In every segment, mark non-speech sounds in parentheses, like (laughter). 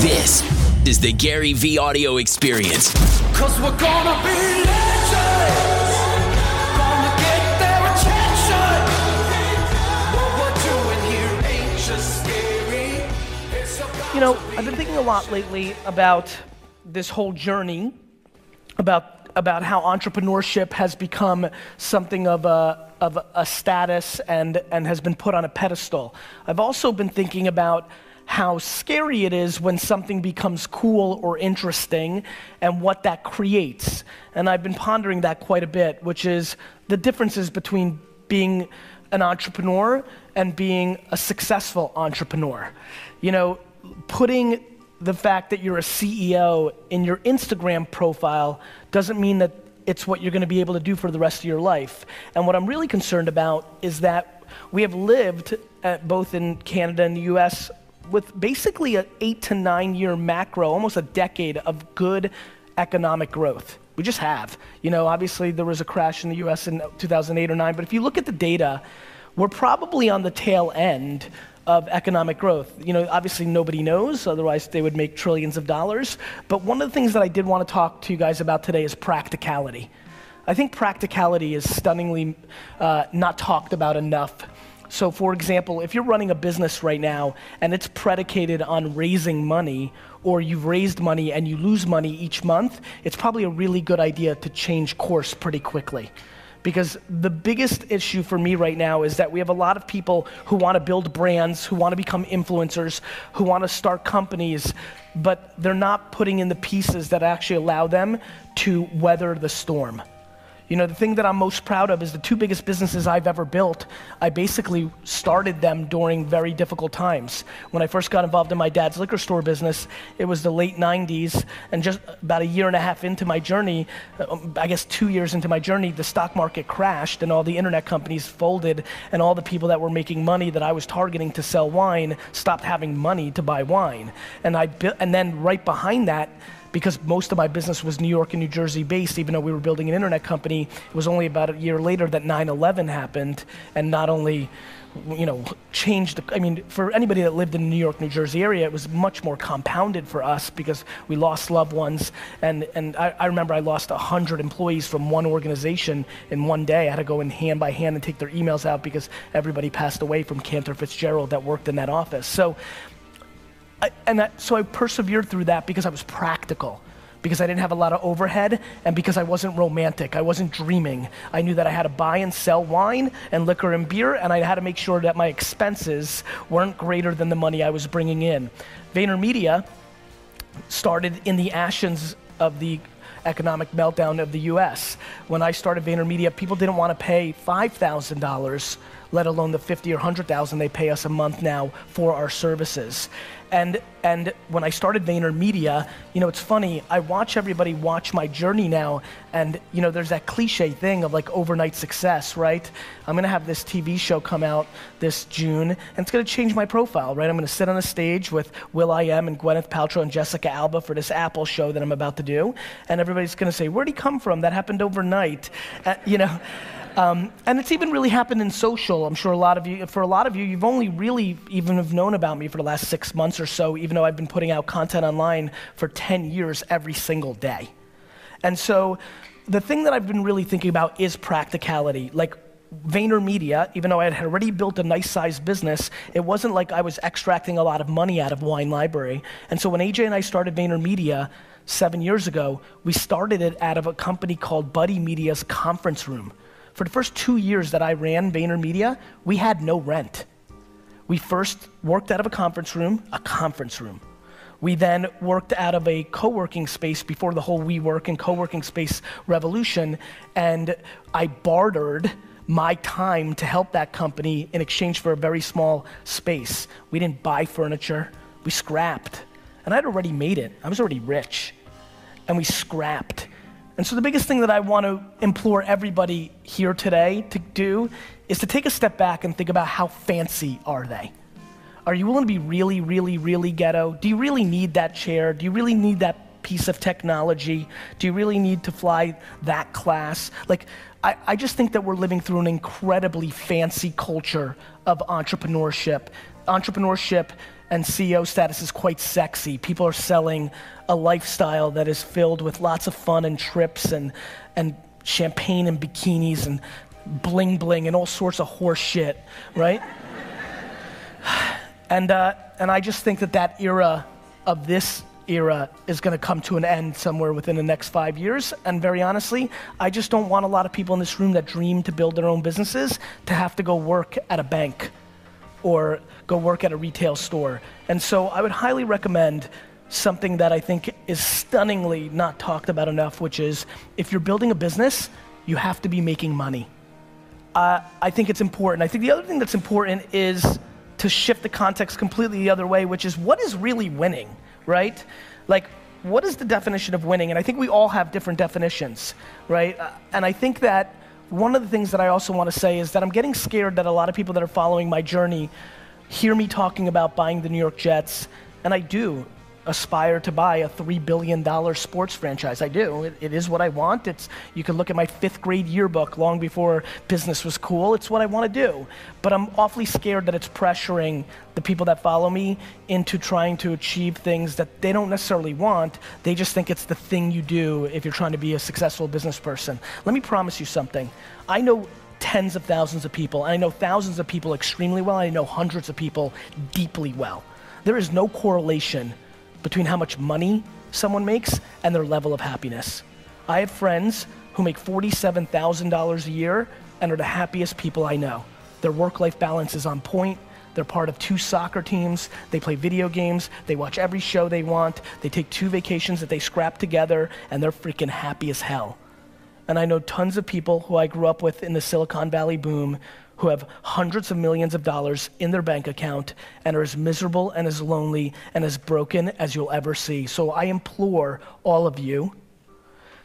This is the Gary Vee audio experience. Cause we're gonna be legends. Gonna get their attention. What we're doing here ain't just scary. It's about You know, I've been thinking a lot lately about this whole journey, about about how entrepreneurship has become something of a of a status and and has been put on a pedestal. I've also been thinking about how scary it is when something becomes cool or interesting and what that creates. And I've been pondering that quite a bit, which is the differences between being an entrepreneur and being a successful entrepreneur. You know, putting the fact that you're a CEO in your Instagram profile doesn't mean that it's what you're going to be able to do for the rest of your life. And what I'm really concerned about is that we have lived at, both in Canada and the US with basically an eight to nine year macro, almost a decade of good economic growth. We just have. You know, obviously there was a crash in the US in 2008 or 9, but if you look at the data, we're probably on the tail end of economic growth. You know, obviously nobody knows, otherwise they would make trillions of dollars. But one of the things that I did want to talk to you guys about today is practicality. I think practicality is stunningly uh, not talked about enough. So, for example, if you're running a business right now and it's predicated on raising money, or you've raised money and you lose money each month, it's probably a really good idea to change course pretty quickly. Because the biggest issue for me right now is that we have a lot of people who want to build brands, who want to become influencers, who want to start companies, but they're not putting in the pieces that actually allow them to weather the storm. You know, the thing that I'm most proud of is the two biggest businesses I've ever built. I basically started them during very difficult times. When I first got involved in my dad's liquor store business, it was the late 90s, and just about a year and a half into my journey, um, I guess two years into my journey, the stock market crashed and all the internet companies folded, and all the people that were making money that I was targeting to sell wine stopped having money to buy wine. And, I and then right behind that, because most of my business was New York and New Jersey based, even though we were building an internet company, it was only about a year later that 9/11 happened, and not only, you know, changed. The, I mean, for anybody that lived in the New York, New Jersey area, it was much more compounded for us because we lost loved ones, and and I, I remember I lost hundred employees from one organization in one day. I had to go in hand by hand and take their emails out because everybody passed away from Cantor Fitzgerald that worked in that office. So. I, and that, so I persevered through that because I was practical, because I didn't have a lot of overhead, and because I wasn't romantic. I wasn't dreaming. I knew that I had to buy and sell wine and liquor and beer, and I had to make sure that my expenses weren't greater than the money I was bringing in. VaynerMedia started in the ashes of the economic meltdown of the US. When I started VaynerMedia, people didn't want to pay $5,000, let alone the 50 or 100,000 they pay us a month now for our services. And and when I started VaynerMedia, you know, it's funny, I watch everybody watch my journey now and you know, there's that cliche thing of like overnight success, right? I'm to have this TV show come out this June and it's to change my profile, right? I'm to sit on a stage with will.i.am and Gwyneth Paltrow and Jessica Alba for this Apple show that I'm about to do and everybody's to say, "Where'd he come from? That happened overnight." Uh, you know, um, and it's even really happened in social. I'm sure a lot of you, for a lot of you, you've only really even have known about me for the last six months or so, even though I've been putting out content online for 10 years every single day. And so the thing that I've been really thinking about is practicality. Like VaynerMedia, even though I had already built a nice sized business, it wasn't like I was extracting a lot of money out of Wine Library. And so when AJ and I started VaynerMedia seven years ago, we started it out of a company called Buddy Media's conference room. For the first two years that I ran VaynerMedia, we had no rent. We first worked out of a conference room, a conference room. We then worked out of a co-working space before the whole WeWork and co-working space revolution, and I bartered my time to help that company in exchange for a very small space. We didn't buy furniture, we scrapped. And I'd already made it. I was already rich. And we scrapped. And so the biggest thing that I want to implore everybody here today to do is to take a step back and think about how fancy are they? Are you willing to be really, really, really ghetto? Do you really need that chair? Do you really need that piece of technology? Do you really need to fly that class? Like, I, I just think that we're living through an incredibly fancy culture of entrepreneurship. Entrepreneurship and CEO status is quite sexy. People are selling a lifestyle that is filled with lots of fun and trips and, and champagne and bikinis and bling bling and all sorts of horse shit, right? (sighs) and, uh, and I just think that that era of this era is going to come to an end somewhere within the next five years. And very honestly, I just don't want a lot of people in this room that dream to build their own businesses to have to go work at a bank or go work at a retail store. And so I would highly recommend something that I think is stunningly not talked about enough, which is if you're building a business, you have to be making money. Uh, I think it's important. I think the other thing that's important is to shift the context completely the other way, which is what is really winning, right? Like, what is the definition of winning? And I think we all have different definitions, right? Uh, and I think that one of the things that I also want to say is that I'm getting scared that a lot of people that are following my journey hear me talking about buying the New York Jets, and I do aspire to buy a $3 billion sports franchise. I do. It, it is what I want. It's, you can look at my fifth grade yearbook long before business was cool. It's what I want to do. But I'm awfully scared that it's pressuring the people that follow me into trying to achieve things that they don't necessarily want. They just think it's the thing you do if you're trying to be a successful business person. Let me promise you something. I know tens of thousands of people, and I know thousands of people extremely well, I know hundreds of people deeply well. There is no correlation between how much money someone makes and their level of happiness. I have friends who make $47,000 a year and are the happiest people I know. Their work life balance is on point. They're part of two soccer teams. They play video games. They watch every show they want. They take two vacations that they scrap together, and they're freaking happy as hell. And I know tons of people who I grew up with in the Silicon Valley boom who have hundreds of millions of dollars in their bank account and are as miserable and as lonely and as broken as you'll ever see. So I implore all of you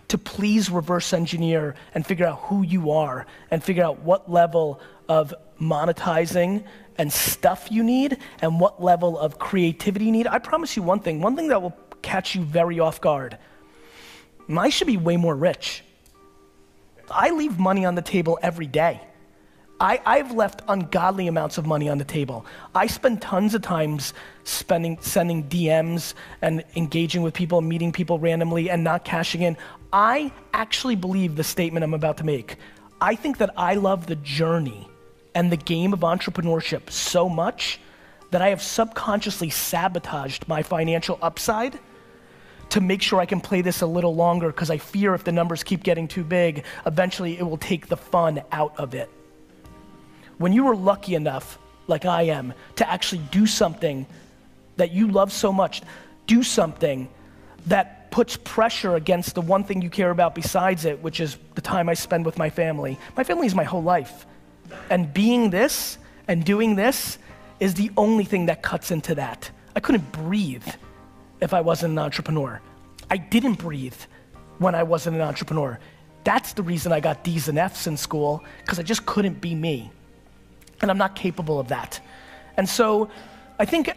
to please reverse engineer and figure out who you are and figure out what level of monetizing and stuff you need and what level of creativity you need. I promise you one thing, one thing that will catch you very off guard. I should be way more rich. I leave money on the table every day. I, I've left ungodly amounts of money on the table. I spend tons of times spending, sending DMs and engaging with people, meeting people randomly, and not cashing in. I actually believe the statement I'm about to make. I think that I love the journey and the game of entrepreneurship so much that I have subconsciously sabotaged my financial upside to make sure I can play this a little longer because I fear if the numbers keep getting too big, eventually it will take the fun out of it when you were lucky enough, like I am, to actually do something that you love so much, do something that puts pressure against the one thing you care about besides it, which is the time I spend with my family. My family is my whole life. And being this and doing this is the only thing that cuts into that. I couldn't breathe if I wasn't an entrepreneur. I didn't breathe when I wasn't an entrepreneur. That's the reason I got D's and F's in school, because I just couldn't be me and I'm not capable of that. And so I think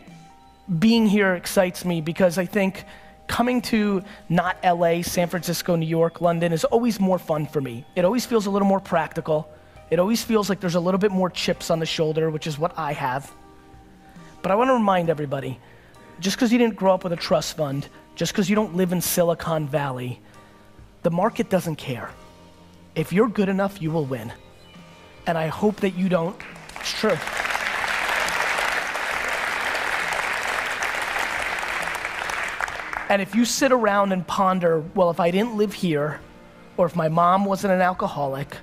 being here excites me because I think coming to not LA, San Francisco, New York, London is always more fun for me. It always feels a little more practical. It always feels like there's a little bit more chips on the shoulder, which is what I have. But I want to remind everybody just because you didn't grow up with a trust fund, just because you don't live in Silicon Valley, the market doesn't care. If you're good enough, you will win. And I hope that you don't it's true. And if you sit around and ponder, well, if I didn't live here, or if my mom wasn't an alcoholic,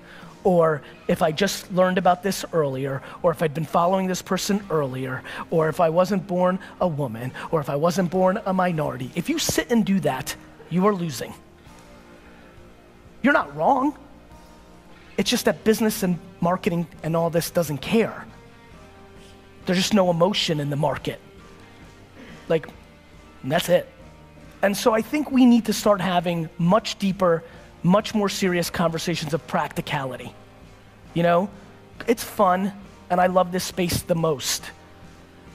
or if I just learned about this earlier, or if I'd been following this person earlier, or if I wasn't born a woman, or if I wasn't born a minority, if you sit and do that, you are losing. You're not wrong. It's just that business and marketing and all this doesn't care. There's just no emotion in the market. Like, that's it. And so I think we need to start having much deeper, much more serious conversations of practicality. You know, it's fun, and I love this space the most.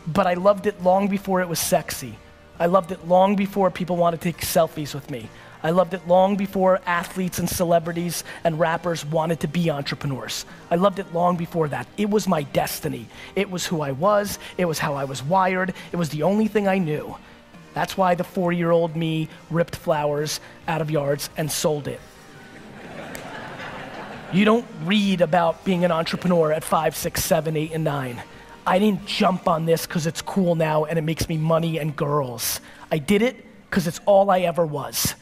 But I loved it long before it was sexy. I loved it long before people wanted to take selfies with me. I loved it long before athletes and celebrities and rappers wanted to be entrepreneurs. I loved it long before that. It was my destiny. It was who I was, it was how I was wired, it was the only thing I knew. That's why the four year old me ripped flowers out of yards and sold it. You don't read about being an entrepreneur at five, six, seven, eight, and nine. I didn't jump on this because it's cool now and it makes me money and girls. I did it because it's all I ever was.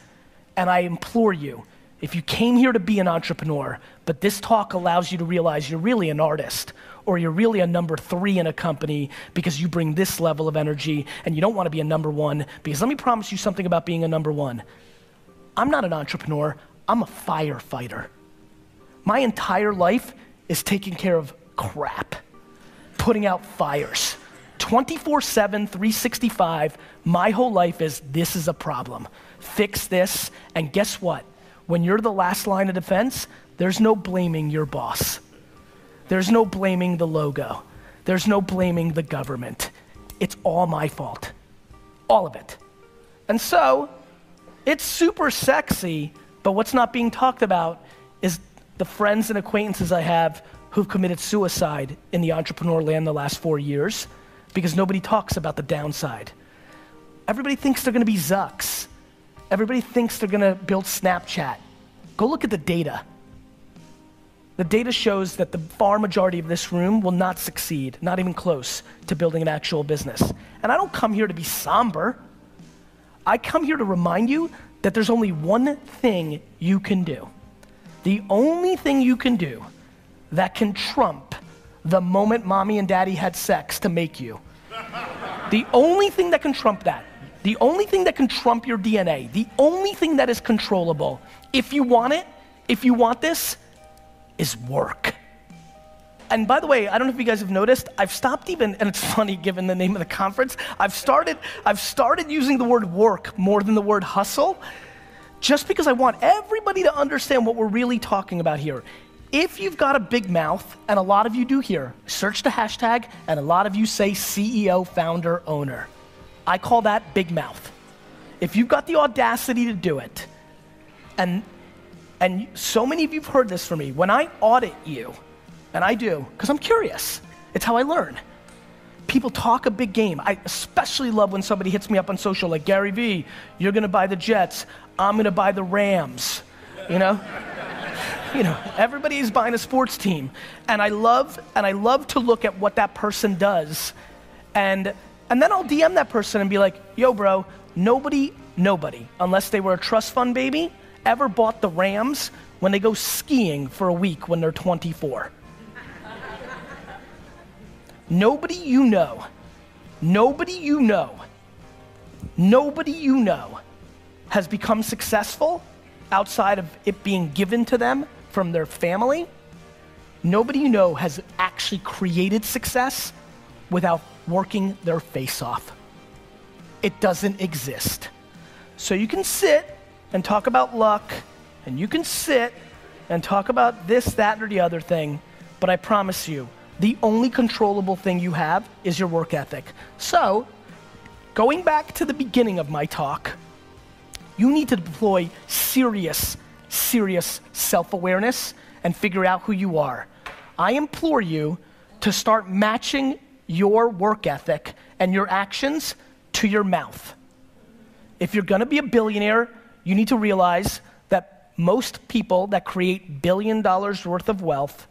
And I implore you, if you came here to be an entrepreneur, but this talk allows you to realize you're really an artist or you're really a number three in a company because you bring this level of energy and you don't want to be a number one, because let me promise you something about being a number one. I'm not an entrepreneur, I'm a firefighter. My entire life is taking care of crap, putting out fires. 24 7, 365, my whole life is this is a problem. Fix this, and guess what? When you're the last line of defense, there's no blaming your boss. There's no blaming the logo. There's no blaming the government. It's all my fault. All of it. And so, it's super sexy, but what's not being talked about is the friends and acquaintances I have who've committed suicide in the entrepreneur land the last four years because nobody talks about the downside. Everybody thinks they're gonna be Zucks. Everybody thinks they're gonna build Snapchat. Go look at the data. The data shows that the far majority of this room will not succeed, not even close to building an actual business. And I don't come here to be somber. I come here to remind you that there's only one thing you can do. The only thing you can do that can trump the moment mommy and daddy had sex to make you. The only thing that can trump that, the only thing that can trump your DNA, the only thing that is controllable, if you want it, if you want this, is work. And by the way, I don't know if you guys have noticed, I've stopped even, and it's (laughs) funny given the name of the conference, I've started, I've started using the word work more than the word hustle, just because I want everybody to understand what we're really talking about here. If you've got a big mouth, and a lot of you do here, search the hashtag, and a lot of you say CEO, founder, owner. I call that big mouth. If you've got the audacity to do it, and and so many of you've heard this from me, when I audit you, and I do, because I'm curious, it's how I learn. People talk a big game. I especially love when somebody hits me up on social, like Gary Vee, you're gonna buy the Jets, I'm gonna buy the Rams, you know? (laughs) you know, everybody's buying a sports team. And I love, and I love to look at what that person does. And and then I'll DM that person and be like, yo, bro, nobody, nobody, unless they were a trust fund baby, ever bought the Rams when they go skiing for a week when they're 24. nobody you know, nobody you know, nobody you know has become successful outside of it being given to them from their family. Nobody you know has actually created success without working their face off. It doesn't exist. So you can sit and talk about luck, and you can sit and talk about this, that, or the other thing, but I promise you, the only controllable thing you have is your work ethic. So, going back to the beginning of my talk, you need to deploy serious, serious self awareness and figure out who you are. I implore you to start matching your work ethic and your actions to your mouth. If you're gonna be a billionaire, you need to realize that most people that create billion dollars worth of wealth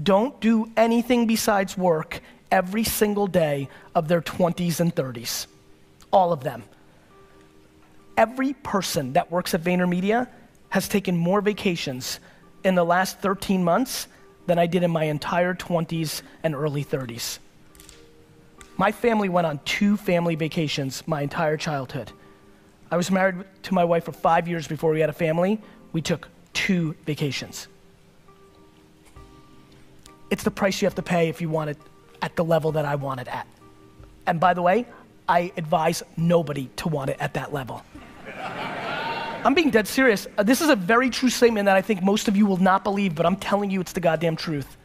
don't do anything besides work every single day of their 20s and 30s. All of them. Every person that works at VaynerMedia has taken more vacations in the last 13 months than I did in my entire 20s and early 30s. My family went on two family vacations my entire childhood. I was married to my wife for five years before we had a family. We took two vacations. It's the price you have to pay if you want it at the level that I want it at. And by the way, I advise nobody to want it at that level. I'm being dead serious. Uh, this is a very true statement that I think most of you will not believe, but I'm telling you it's the goddamn truth.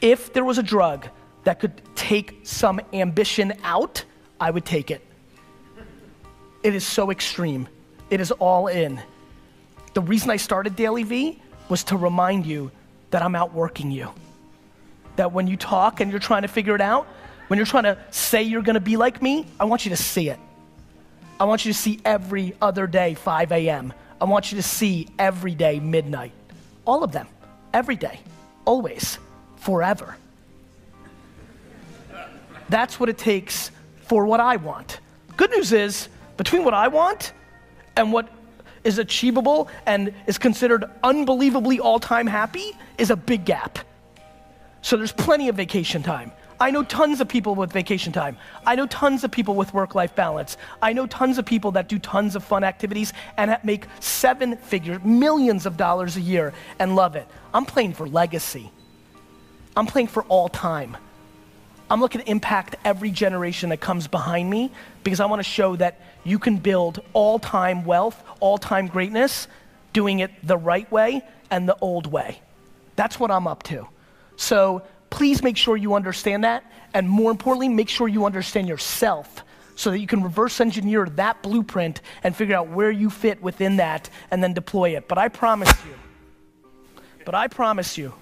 If there was a drug that could take some ambition out, I would take it. It is so extreme. It is all in. The reason I started DailyVee was to remind you that I'm outworking you. That when you talk and you're trying to figure it out, when you're trying to say you're gonna be like me, I want you to see it. I want you to see every other day 5 a.m. I want you to see every day midnight. All of them. Every day. Always. Forever. That's what it takes for what I want. Good news is, between what I want and what is achievable and is considered unbelievably all time happy is a big gap. So there's plenty of vacation time. I know tons of people with vacation time. I know tons of people with work life balance. I know tons of people that do tons of fun activities and make seven figures, millions of dollars a year and love it. I'm playing for legacy. I'm playing for all time. I'm looking to impact every generation that comes behind me because I want to show that you can build all time wealth, all time greatness, doing it the right way and the old way. That's what I'm up to. So please make sure you understand that. And more importantly, make sure you understand yourself so that you can reverse engineer that blueprint and figure out where you fit within that and then deploy it. But I promise you, but I promise you,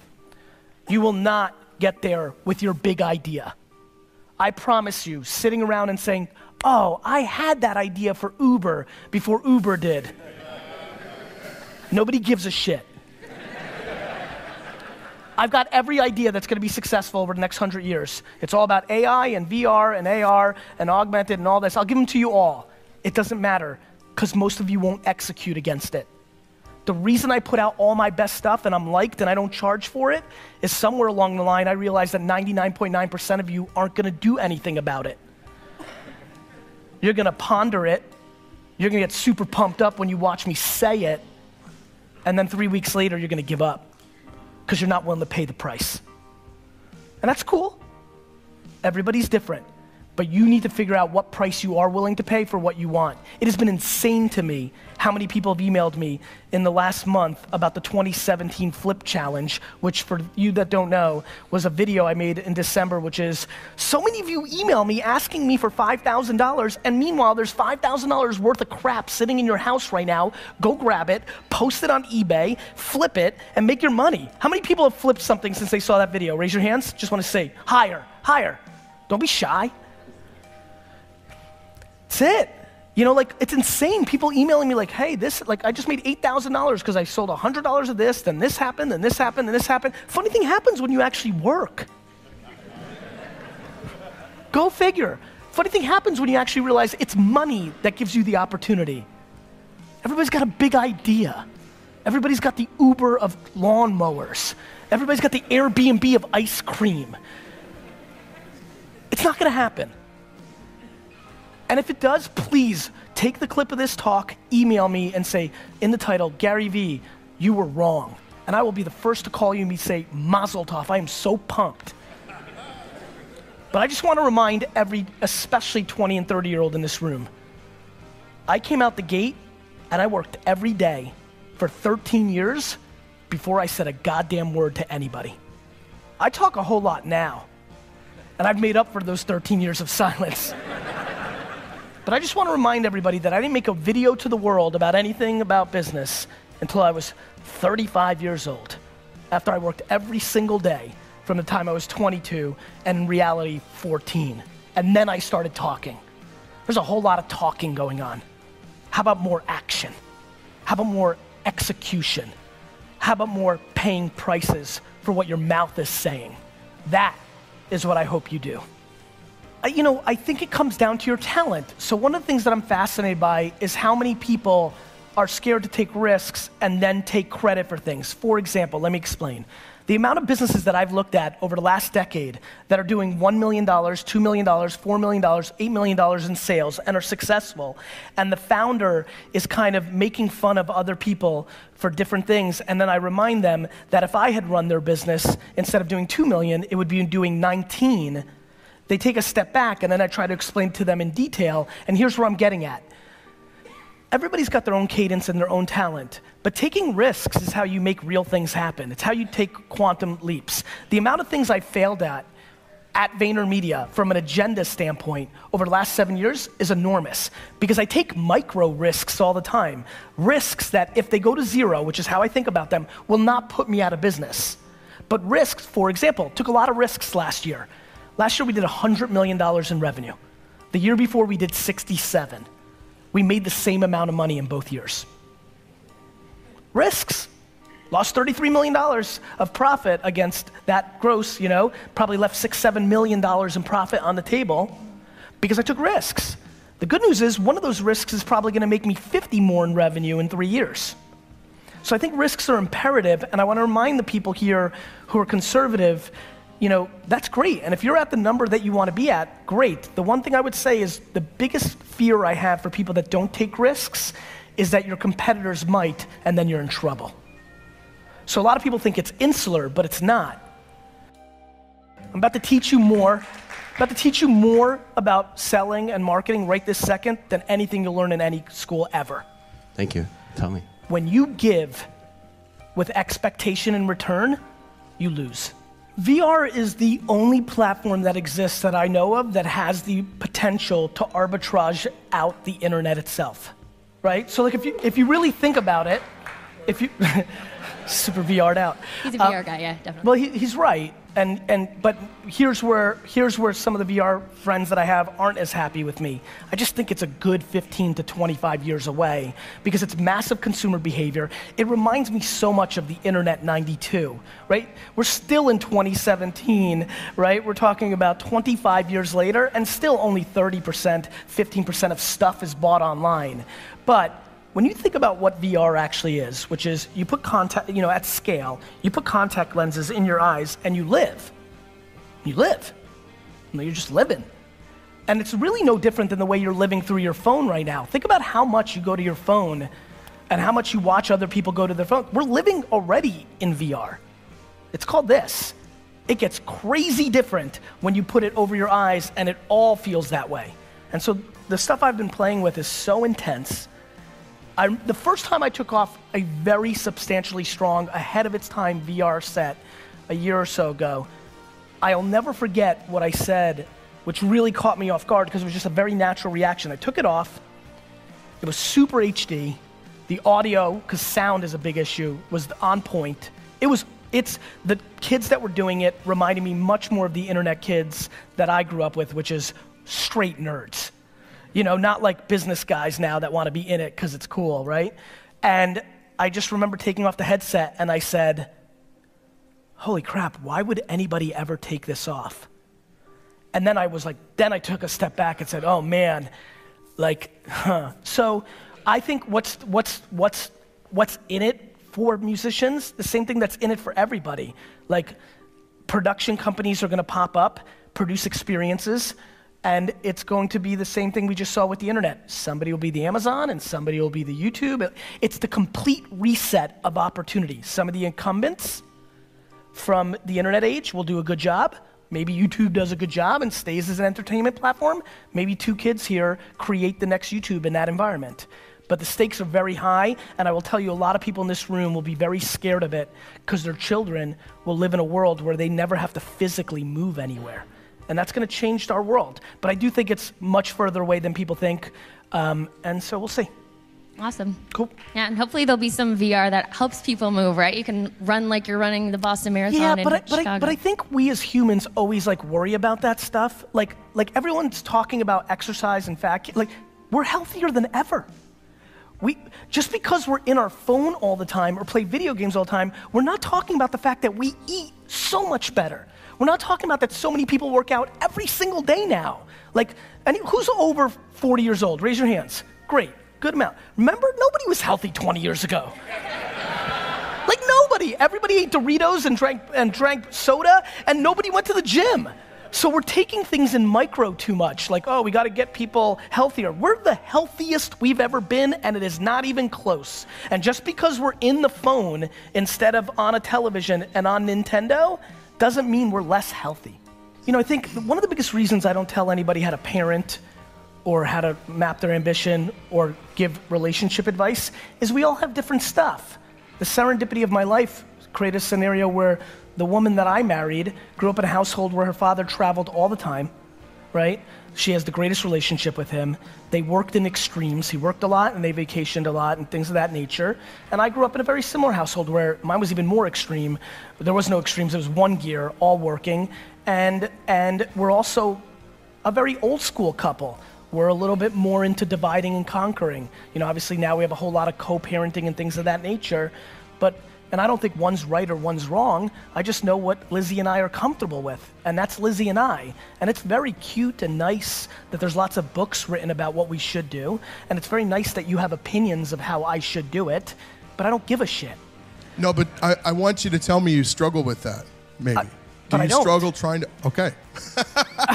you will not get there with your big idea. I promise you, sitting around and saying, Oh, I had that idea for Uber before Uber did. Nobody gives a shit. I've got every idea that's going to be successful over the next hundred years. It's all about AI and VR and AR and augmented and all this. I'll give them to you all. It doesn't matter because most of you won't execute against it. The reason I put out all my best stuff and I'm liked and I don't charge for it is somewhere along the line I realized that 99.9% of you aren't to do anything about it. You're to ponder it. You're to get super pumped up when you watch me say it. And then three weeks later, you're to give up because you're not willing to pay the price. And that's cool. Everybody's different. But you need to figure out what price you are willing to pay for what you want. It has been insane to me how many people have emailed me in the last month about the 2017 Flip Challenge, which, for you that don't know, was a video I made in December, which is so many of you email me asking me for $5,000, and meanwhile, there's $5,000 worth of crap sitting in your house right now. Go grab it, post it on eBay, flip it, and make your money. How many people have flipped something since they saw that video? Raise your hands. Just want to say, higher, higher. Don't be shy. That's it. You know, like it's insane. People emailing me like, "Hey, this like I just made eight thousand dollars because I sold hundred dollars of this, then this happened, then this happened, then this happened." Funny thing happens when you actually work. Go figure. Funny thing happens when you actually realize it's money that gives you the opportunity. Everybody's got a big idea. Everybody's got the Uber of lawnmowers. Everybody's got the Airbnb of ice cream. It's not going to happen. And if it does, please take the clip of this talk, email me, and say in the title, Gary Vee, you were wrong. And I will be the first to call you and say, Mazel tov, I am so pumped. But I just want to remind every, especially 20 and 30 year old in this room, I came out the gate and I worked every day for 13 years before I said a goddamn word to anybody. I talk a whole lot now, and I've made up for those 13 years of (laughs) silence. But I just want to remind everybody that I didn't make a video to the world about anything about business until I was 35 years old, after I worked every single day from the time I was 22 and in reality 14. And then I started talking. There's a whole lot of talking going on. How about more action? How about more execution? How about more paying prices for what your mouth is saying? That is what I hope you do. You know, I think it comes down to your talent. So, one of the things that I'm fascinated by is how many people are scared to take risks and then take credit for things. For example, let me explain. The amount of businesses that I've looked at over the last decade that are doing $1 million, $2 million, $4 million, $8 million in sales and are successful, and the founder is kind of making fun of other people for different things, and then I remind them that if I had run their business, instead of doing 2 million, it would be doing 19 they take a step back, and then I try to explain to them in detail. And here's where I'm getting at everybody's got their own cadence and their own talent, but taking risks is how you make real things happen. It's how you take quantum leaps. The amount of things I failed at at VaynerMedia from an agenda standpoint over the last seven years is enormous because I take micro risks all the time. Risks that, if they go to zero, which is how I think about them, will not put me out of business. But risks, for example, took a lot of risks last year. Last year we did $100 million in revenue. The year before we did 67. We made the same amount of money in both years. Risks. Lost $33 million of profit against that gross, you know, probably left six, seven million dollars in profit on the table because I took risks. The good news is one of those risks is probably gonna make me 50 more in revenue in three years. So I think risks are imperative, and I wanna remind the people here who are conservative, you know, that's great. And if you're at the number that you wanna be at, great. The one thing I would say is the biggest fear I have for people that don't take risks is that your competitors might, and then you're in trouble. So a lot of people think it's insular, but it's not. I'm about to teach you more. I'm about to teach you more about selling and marketing right this second than anything you'll learn in any school ever. Thank you. Tell me. When you give with expectation in return, you lose. VR is the only platform that exists that I know of that has the potential to arbitrage out the internet itself. Right? So like if you if you really think about it, if you (laughs) super VR'd out. He's a uh, VR guy, yeah, definitely. Well, he, he's right, and and but here's where here's where some of the VR friends that I have aren't as happy with me. I just think it's a good 15 to 25 years away because it's massive consumer behavior. It reminds me so much of the internet 92, right? We're still in 2017, right? We're talking about 25 years later, and still only 30%, 15% of stuff is bought online. But when you think about what VR actually is, which is you put contact, you know, at scale, you put contact lenses in your eyes and you live. You live. You know, you're just living. And it's really no different than the way you're living through your phone right now. Think about how much you go to your phone and how much you watch other people go to their phone. We're living already in VR. It's called this. It gets crazy different when you put it over your eyes and it all feels that way. And so the stuff I've been playing with is so intense I, the first time I took off a very substantially strong, ahead of its time VR set a year or so ago, I'll never forget what I said, which really caught me off guard because it was just a very natural reaction. I took it off, it was super HD. The audio, because sound is a big issue, was on point. It was, it's, the kids that were doing it reminded me much more of the internet kids that I grew up with, which is straight nerds you know, not like business guys now that want to be in it because it's cool, right? And I just remember taking off the headset and I said, Holy crap, why would anybody ever take this off? And then I was like, then I took a step back and said, oh man, like, huh. So I think what's, what's, what's, what's in it for musicians, the same thing that's in it for everybody. Like, production companies are gonna pop up, produce experiences, and it's going to be the same thing we just saw with the internet. Somebody will be the Amazon and somebody will be the YouTube. It's the complete reset of opportunity. Some of the incumbents from the internet age will do a good job. Maybe YouTube does a good job and stays as an entertainment platform. Maybe two kids here create the next YouTube in that environment. But the stakes are very high, and I will tell you, a lot of people in this room will be very scared of it because their children will live in a world where they never have to physically move anywhere and that's going to change our world. But I do think it's much further away than people think, um, and so we'll see. Awesome. Cool. Yeah, and hopefully there'll be some VR that helps people move, right? You can run like you're running the Boston Marathon Yeah, in but I, but, Chicago. I, but I think we as humans always like worry about that stuff. Like like everyone's talking about exercise and fat. Like we're healthier than ever. We, just because we're in our phone all the time or play video games all the time, we're not talking about the fact that we eat so much better. We're not talking about that so many people work out every single day now. Like, any, who's over 40 years old? Raise your hands. Great, good amount. Remember, nobody was healthy 20 years ago. (laughs) like nobody. Everybody ate Doritos and drank and drank soda, and nobody went to the gym. So we're taking things in micro too much, like, oh, we got to get people healthier. We're the healthiest we've ever been, and it is not even close. And just because we're in the phone instead of on a television and on Nintendo, doesn't mean we're less healthy. You know, I think one of the biggest reasons I don't tell anybody how to parent or how to map their ambition or give relationship advice is we all have different stuff. The serendipity of my life created a scenario where the woman that I married grew up in a household where her father traveled all the time, right? She has the greatest relationship with him. They worked in extremes. He worked a lot and they vacationed a lot and things of that nature. And I grew up in a very similar household where mine was even more extreme. There was no extremes, it was one gear, all working. And, and we're also a very old school couple. We're a little bit more into dividing and conquering. You know, obviously now we have a whole lot of co-parenting and things of that nature, but and I don't think one's right or one's wrong. I just know what Lizzie and I are comfortable with, and that's Lizzie and I. And it's very cute and nice that there's lots of books written about what we should do, and it's very nice that you have opinions of how I should do it, but I don't give a shit. No, but I, I want you to tell me you struggle with that. Maybe. Do but you I don't. struggle trying to? Okay.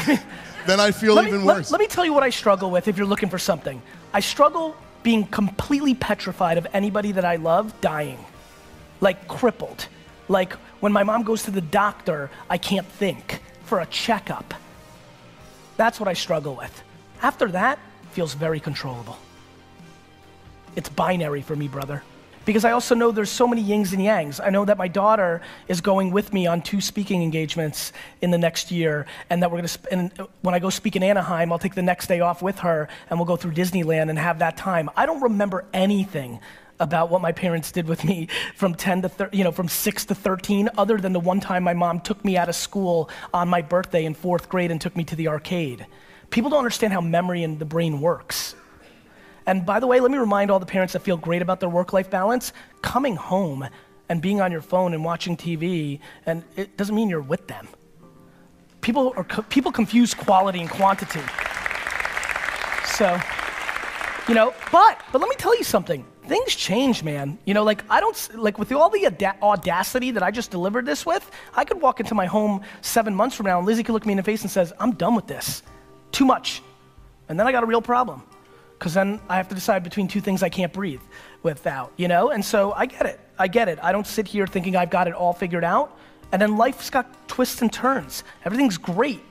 (laughs) then I feel let even me, let- worse. Let, me tell you what I struggle with if you're looking for something. I struggle being completely petrified of anybody that I love dying, like crippled. Like when my mom goes to the doctor, I can't think for a checkup. That's what I struggle with. After that, feels very controllable. It's binary for me, brother. Because I also know there's so many yings and yangs. I know that my daughter is going with me on two speaking engagements in the next year, and that we're gonna. Sp- and when I go speak in Anaheim, I'll take the next day off with her, and we'll go through Disneyland and have that time. I don't remember anything about what my parents did with me from 10 to thir- you know from 6 to 13 other than the one time my mom took me out of school on my birthday in 4th grade and took me to the arcade. People don't understand how memory and the brain works. And by the way, let me remind all the parents that feel great about their work life balance coming home and being on your phone and watching TV, and it doesn't mean you're with them. People, are, people confuse quality and quantity. So, you know, but, but let me tell you something. Things change, man. You know, like, I don't, like, with all the auda- audacity that I just delivered this with, I could walk into my home seven months from now and Lizzie could look me in the face and says, I'm done with this. Too much. And then I got a real problem because then I have to decide between two things I can't breathe without, you know? And so I get it. I get it. I don't sit here thinking I've got it all figured out. And then life's got twists and turns. Everything's great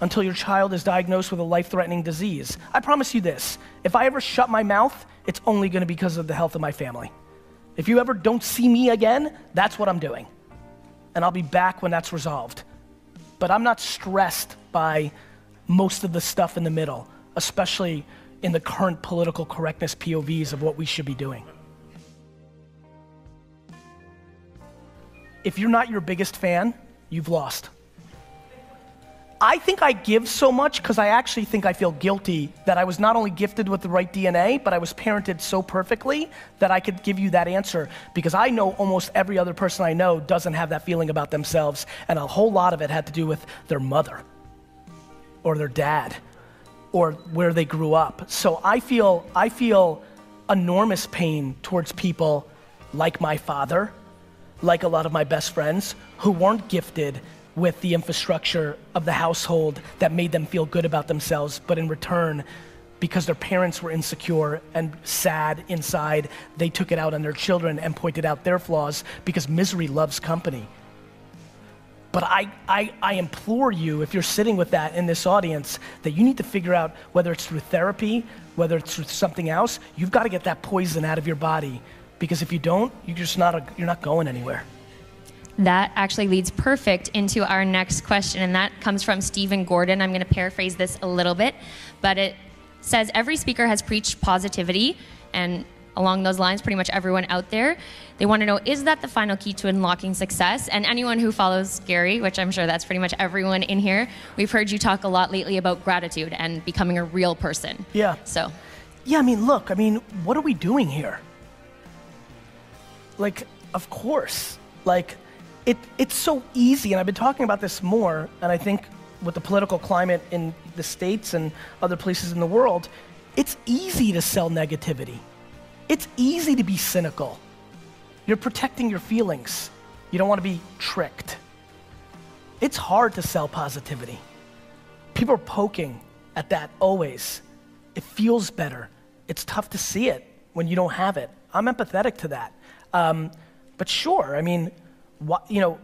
until your child is diagnosed with a life threatening disease. I promise you this if I ever shut my mouth, it's only gonna be because of the health of my family. If you ever don't see me again, that's what I'm doing. And I'll be back when that's resolved. But I'm not stressed by most of the stuff in the middle, especially in the current political correctness POVs of what we should be doing. If you're not your biggest fan, you've lost. I think I give so much because I actually think I feel guilty that I was not only gifted with the right DNA, but I was parented so perfectly that I could give you that answer because I know almost every other person I know doesn't have that feeling about themselves, and a whole lot of it had to do with their mother or their dad or where they grew up. So I feel I feel enormous pain towards people like my father, like a lot of my best friends who weren't gifted with the infrastructure of the household that made them feel good about themselves, but in return because their parents were insecure and sad inside, they took it out on their children and pointed out their flaws because misery loves company. But I, I, I implore you, if you're sitting with that in this audience, that you need to figure out whether it's through therapy, whether it's through something else, you've got to get that poison out of your body. Because if you don't, you're just not, a, you're not going anywhere. That actually leads perfect into our next question, and that comes from Stephen Gordon. I'm going to paraphrase this a little bit, but it says every speaker has preached positivity, and along those lines, pretty much everyone out there, they want to know is that the final key to unlocking success? And anyone who follows Gary, which I'm sure that's pretty much everyone in here, we've heard you talk a lot lately about gratitude and becoming a real person. Yeah. So, Yeah, I mean, look, I mean, what are we doing here? Like, of course. Like, it, it's so easy, and I've been talking about this more, and I think with the political climate in the States and other places in the world, it's easy to sell negativity. It's easy to be cynical. You're protecting your feelings. You don't want to be tricked. It's hard to sell positivity. People are poking at that always. It feels better. It's tough to see it when you don't have it. I'm empathetic to that. Um, but sure, I mean, you know,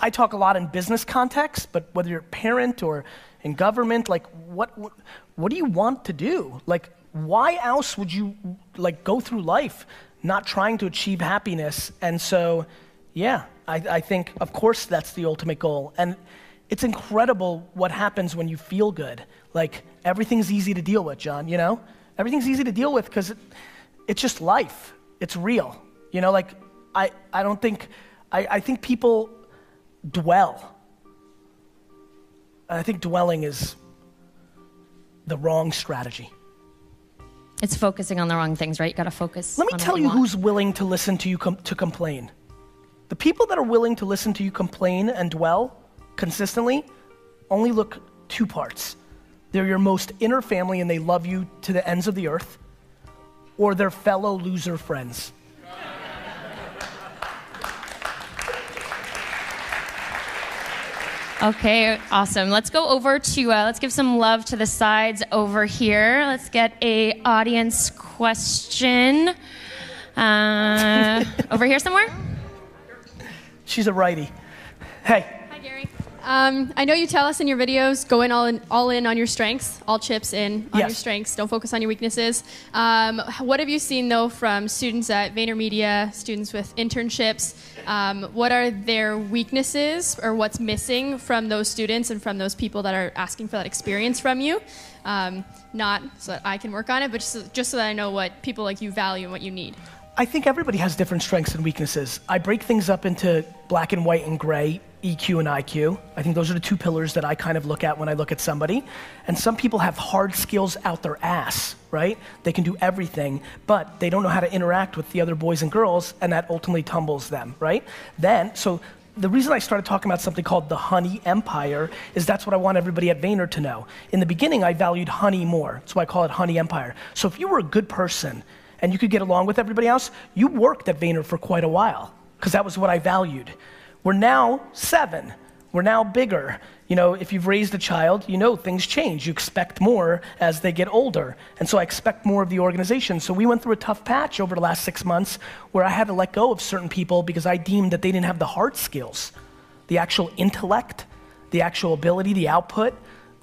I talk a lot in business context, but whether you're a parent or in government, like, what, what, what do you want to do? Like, why else would you like go through life not trying to achieve happiness? And so, Yeah, I, I think, of course, that's the ultimate goal. And it's incredible what happens when you feel good. Like, everything's easy to deal with, John, you know? Everything's easy to deal with because it, it's just life. It's real. You know, like, I, I don't think, I, I think people dwell. I think dwelling is the wrong strategy. It's focusing on the wrong things, right? You gotta focus. Let me tell you want. who's willing to listen to you com- to complain. The people that are willing to listen to you complain and dwell consistently only look two parts. They're your most inner family and they love you to the ends of the earth, or their fellow loser friends. Okay, awesome. Let's go over to uh, let's give some love to the sides over here. Let's get a audience question. Uh, (laughs) over here somewhere. She's a righty. Hey, Hi, Gary. Um, I know you tell us in your videos, go in all in, all in on your strengths, all chips in on your strengths. Don't focus on your weaknesses. Um, what have you seen though from students at VaynerMedia, students with internships? Um, what are their weaknesses or what's missing from those students and from those people that are asking for that experience from you? Um, not so that I can work on it, but just, just so that I know what people like you value and what you need. I think everybody has different strengths and weaknesses. I break things up into black and white and gray, EQ and IQ. I think those are the two pillars that I kind of look at when I look at somebody. And some people have hard skills out their ass, right? They can do everything, but they don't know how to interact with the other boys and girls, and that ultimately tumbles them, right? Then, so the reason I started talking about something called the honey empire is that's what I want everybody at Vayner to know. In the beginning, I valued honey more. That's why I call it honey empire. So if you were a good person and you could get along with everybody else, you worked at Vayner for quite a while because that was what I valued. We're now seven. We're now bigger. You know, if you've raised a child, you know things change. You expect more as they get older. And so I expect more of the organization. So we went through a tough patch over the last six months where I had to let go of certain people because I deemed that they didn't have the hard skills, the actual intellect, the actual ability, the output,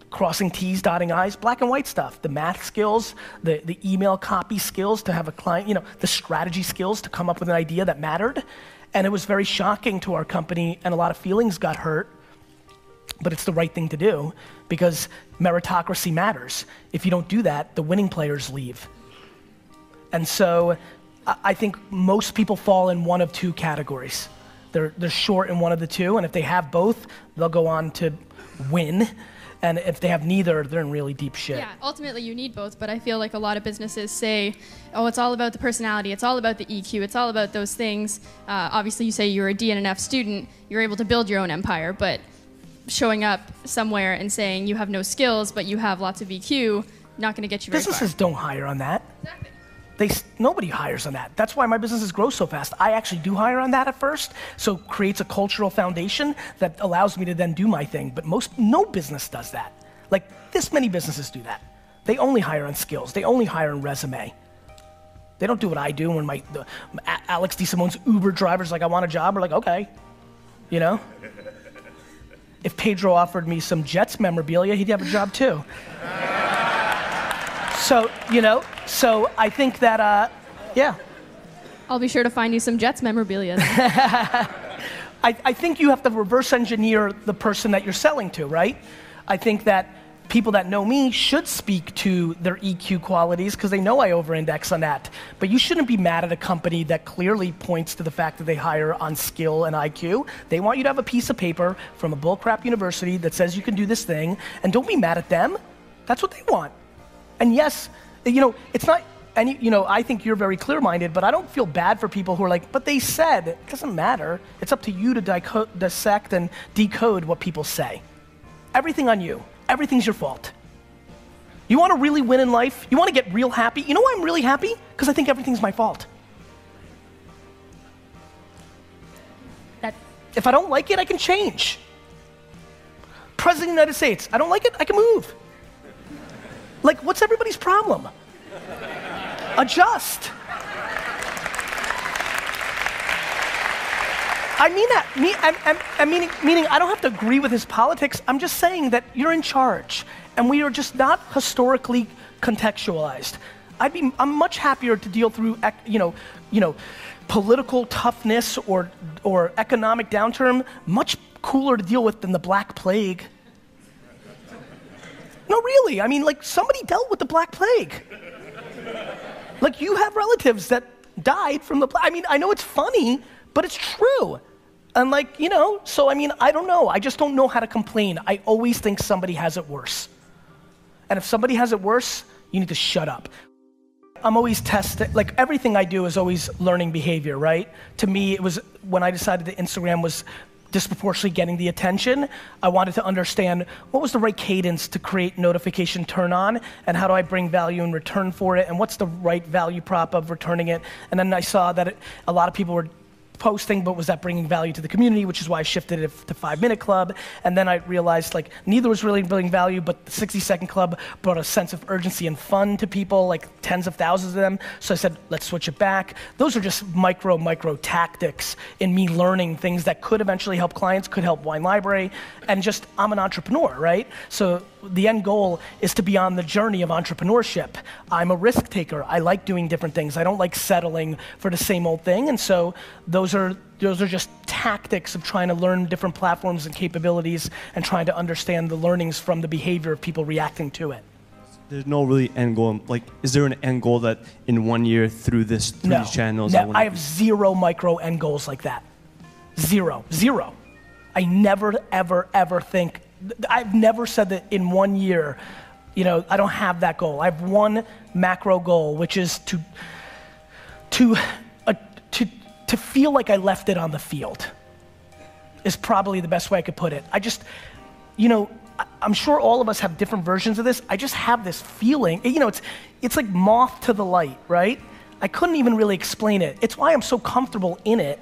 crossing T's, dotting I's, black and white stuff, the math skills, the, the email copy skills to have a client, you know, the strategy skills to come up with an idea that mattered. And it was very shocking to our company, and a lot of feelings got hurt. But it's the right thing to do because meritocracy matters. If you don't do that, the winning players leave. And so I think most people fall in one of two categories. They're, they're short in one of the two, and if they have both, they'll go on to win. And if they have neither, they're in really deep shit. Yeah, ultimately you need both, but I feel like a lot of businesses say, oh, it's all about the personality, it's all about the EQ, it's all about those things. Uh, obviously, you say you're a DNF student, you're able to build your own empire, but showing up somewhere and saying you have no skills, but you have lots of EQ, not going to get you very Businesses far. don't hire on that. They, nobody hires on that. That's why my businesses grow so fast. I actually do hire on that at first, so creates a cultural foundation that allows me to then do my thing. But most, no business does that. Like this many businesses do that. They only hire on skills. They only hire on resume. They don't do what I do when my the, Alex DeSimone's Uber driver's like, I want a job. We're like, okay, you know. If Pedro offered me some Jets memorabilia, he'd have a job too. So, you know, so I think that, uh, yeah, I'll be sure to find you some Jets memorabilia. (laughs) I, I think you have to reverse engineer the person that you're selling to, right? I think that people that know me should speak to their EQ qualities because they know I over index on that. But you shouldn't be mad at a company that clearly points to the fact that they hire on skill and IQ. They want you to have a piece of paper from a bullcrap university that says you can do this thing, and don't be mad at them. That's what they want. And yes, you know, it's not any, you know, I think you're very clear minded, but I don't feel bad for people who are like, but they said, it doesn't matter. It's up to you to dissect and decode what people say. Everything on you, everything's your fault. You want to really win in life? You want to get real happy? You know why I'm really happy? Because I think everything's my fault. That If I don't like it, I can change. President of the United States, I don't like it, I can move. Like, what's everybody's problem? Adjust. I mean that. Me, I'm, I'm, I'm meaning, meaning I don't have to agree with his politics. I'm just saying that you're in charge, and we are just not historically contextualized. I'd be, I'm much happier to deal through, you know, you know, political toughness or, or economic downturn, much cooler to deal with than the Black Plague. No, really. I mean, like, somebody dealt with the Black Plague. Like, you have relatives that died from the Black I mean, I know it's funny, but it's true. And, like, you know, so I mean, I don't know. I just don't know how to complain. I always think somebody has it worse. And if somebody has it worse, you need to shut up. I'm always testing, like everything I do is always learning behavior, right? To me, it was when I decided that Instagram was disproportionately getting the attention, I wanted to understand what was the right cadence to create notification turn on and how do I bring value in return for it and what's the right value prop of returning it. And then I saw that it, a lot of people were posting, but was that bringing value to the community, which is why I shifted it to Five Minute Club. And then I realized like neither was really bringing value, but the 60 Second Club brought a sense of urgency and fun to people, like tens of thousands of them. So I said, let's switch it back. Those are just micro, micro tactics in me learning things that could eventually help clients, could help Wine Library, and just I'm an entrepreneur, right? So the end goal is to be on the journey of entrepreneurship. I'm a risk taker. I like doing different things. I don't like settling for the same old thing. And so those are those are just tactics of trying to learn different platforms and capabilities and trying to understand the learnings from the behavior of people reacting to it. There's no really end goal. Like, is there an end goal that in one year through this through No, these channels? no, wanna I have zero micro end goals like that. Zero, zero. I never, ever, ever think. I've never said that in one year. You know, I don't have that goal. I have one macro goal, which is to to uh, to to feel like I left it on the field. Is probably the best way I could put it. I just, you know, I'm sure all of us have different versions of this. I just have this feeling. You know, it's it's like moth to the light, right? I couldn't even really explain it. It's why I'm so comfortable in it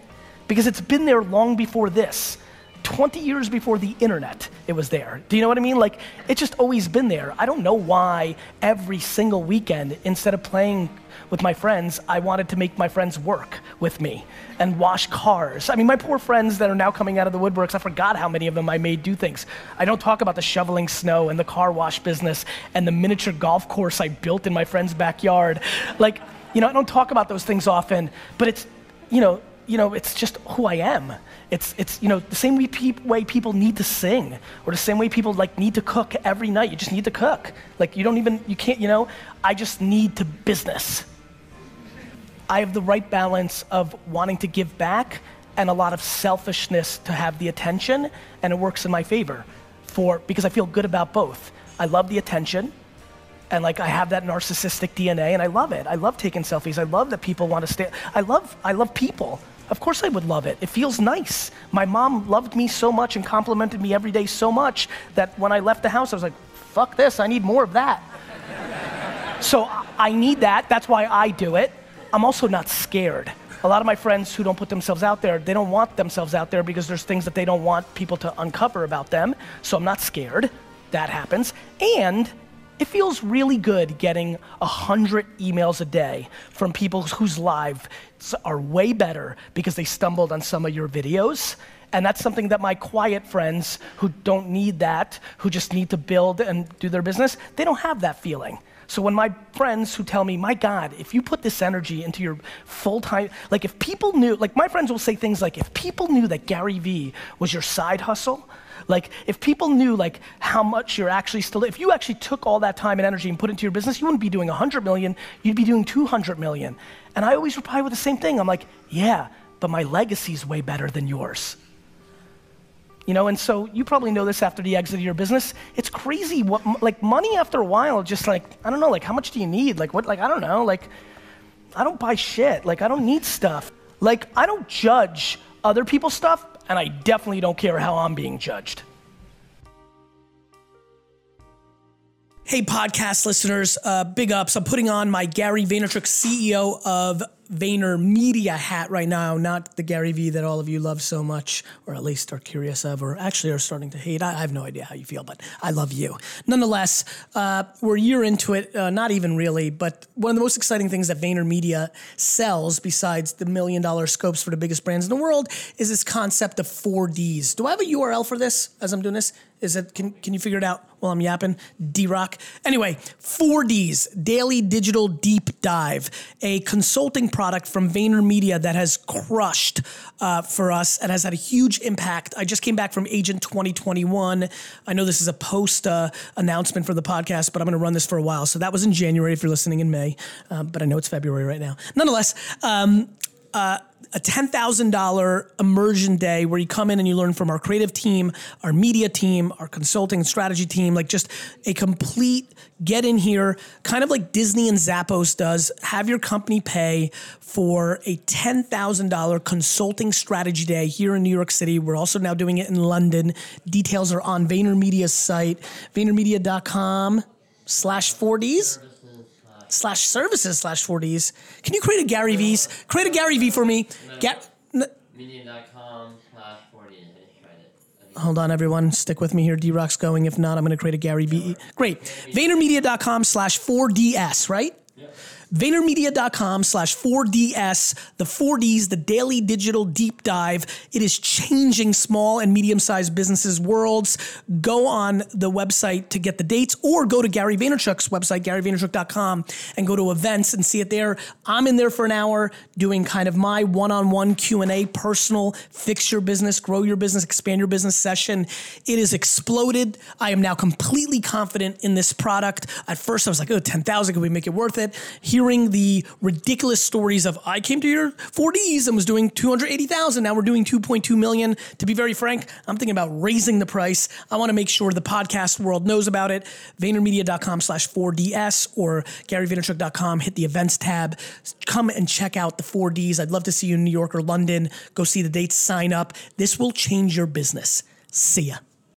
because it's been there long before this. 20 years before the internet, it was there. Do you know what I mean? Like, it's just always been there. I don't know why every single weekend, instead of playing with my friends, I wanted to make my friends work with me and wash cars. I mean, my poor friends that are now coming out of the woodworks, I forgot how many of them I made do things. I don't talk about the shoveling snow and the car wash business and the miniature golf course I built in my friend's backyard. Like, you know, I don't talk about those things often, but it's, you know, you know, it's just who I am. It's, it's you know, the same way, peop- way people need to sing, or the same way people like need to cook every night. You just need to cook. Like you don't even, you can't, you know. I just need to business. I have the right balance of wanting to give back and a lot of selfishness to have the attention, and it works in my favor. For because I feel good about both. I love the attention, and like I have that narcissistic DNA, and I love it. I love taking selfies. I love that people want to stay. I love I love people. Of course I would love it. It feels nice. My mom loved me so much and complimented me every day so much that when I left the house, I was like, fuck this, I need more of that. (laughs) so I- need that. That's why I do it. I'm also not scared. A lot of my friends who don't put themselves out there, they don't want themselves out there because there's things that they don't want people to uncover about them. So I'm not scared. That happens. And it feels really good getting a hundred emails a day from people whose lives are way better because they stumbled on some of your videos. And that's something that my quiet friends who don't need that, who just need to build and do their business, they don't have that feeling. So when my friends who tell me, my God, if you put this energy into your full time, like if people knew, like my friends will say things like, if people knew that Gary Vee was your side hustle, like if people knew like how much you're actually still, if you actually took all that time and energy and put into your business, you wouldn't be doing 100 million, you'd be doing 200 million. And I always reply with the same thing. I'm like, yeah, but my legacy's way better than yours. You know, and so you probably know this after the exit of your business. It's crazy what, like, money after a while, just like, I don't know, like, how much do you need? Like, what, like, I don't know, like, I don't buy shit. Like, I don't need stuff. Like, I don't judge other people's stuff, and I definitely don't care how I'm being judged. Hey, podcast listeners, uh, big ups. I'm putting on my Gary Vaynerchuk CEO of Vayner Media hat right now, not the Gary Vee that all of you love so much, or at least are curious of, or actually are starting to hate. I, I have no idea how you feel, but I love you. Nonetheless, uh, we're a year into it, uh, not even really, but one of the most exciting things that Vayner Media sells, besides the million dollar scopes for the biggest brands in the world, is this concept of 4Ds. Do I have a URL for this as I'm doing this? Is it can can you figure it out while I'm yapping? D Rock. Anyway, 4Ds, Daily Digital Deep Dive, a consulting product from VaynerMedia that has crushed uh, for us and has had a huge impact. I just came back from Agent 2021. I know this is a post uh, announcement for the podcast, but I'm going to run this for a while. So that was in January if you're listening in May, um, but I know it's February right now. Nonetheless. Um, uh, a $10,000 immersion day where you come in and you learn from our creative team, our media team, our consulting strategy team, like just a complete get in here, kind of like Disney and Zappos does. Have your company pay for a $10,000 consulting strategy day here in New York City. We're also now doing it in London. Details are on VaynerMedia's site, VaynerMedia.com slash 4Ds slash services slash 4Ds. Can you create a Gary Vee's? Create a Gary Vee for me. Ga- n- Medium.com slash 40. I just tried it. I think Hold on, everyone. Stick with me here. D Rock's going. If not, I'm going to create a Gary Vee. Great. VaynerMedia.com slash 4DS, right? VaynerMedia.com slash 4DS, the 4Ds, the daily digital deep dive. It is changing small and medium sized businesses' worlds. Go on the website to get the dates or go to Gary Vaynerchuk's website, GaryVaynerchuk.com, and go to events and see it there. I'm in there for an hour doing kind of my one-on-one Q&A, personal, fix your business, grow your business, expand your business session. It has exploded. I am now completely confident in this product. At first I was like, oh, 10,000, can we make it worth it? Hearing the ridiculous stories of I came to your 4Ds and was doing 280,000. Now we're doing 2.2 million. To be very frank, I'm thinking about raising the price. I want to make sure the podcast world knows about it. VaynerMedia.com slash 4DS or GaryVaynerchuk.com. Hit the events tab. Come and check out the 4Ds. I'd love to see you in New York or London. Go see the dates, sign up. This will change your business. See ya.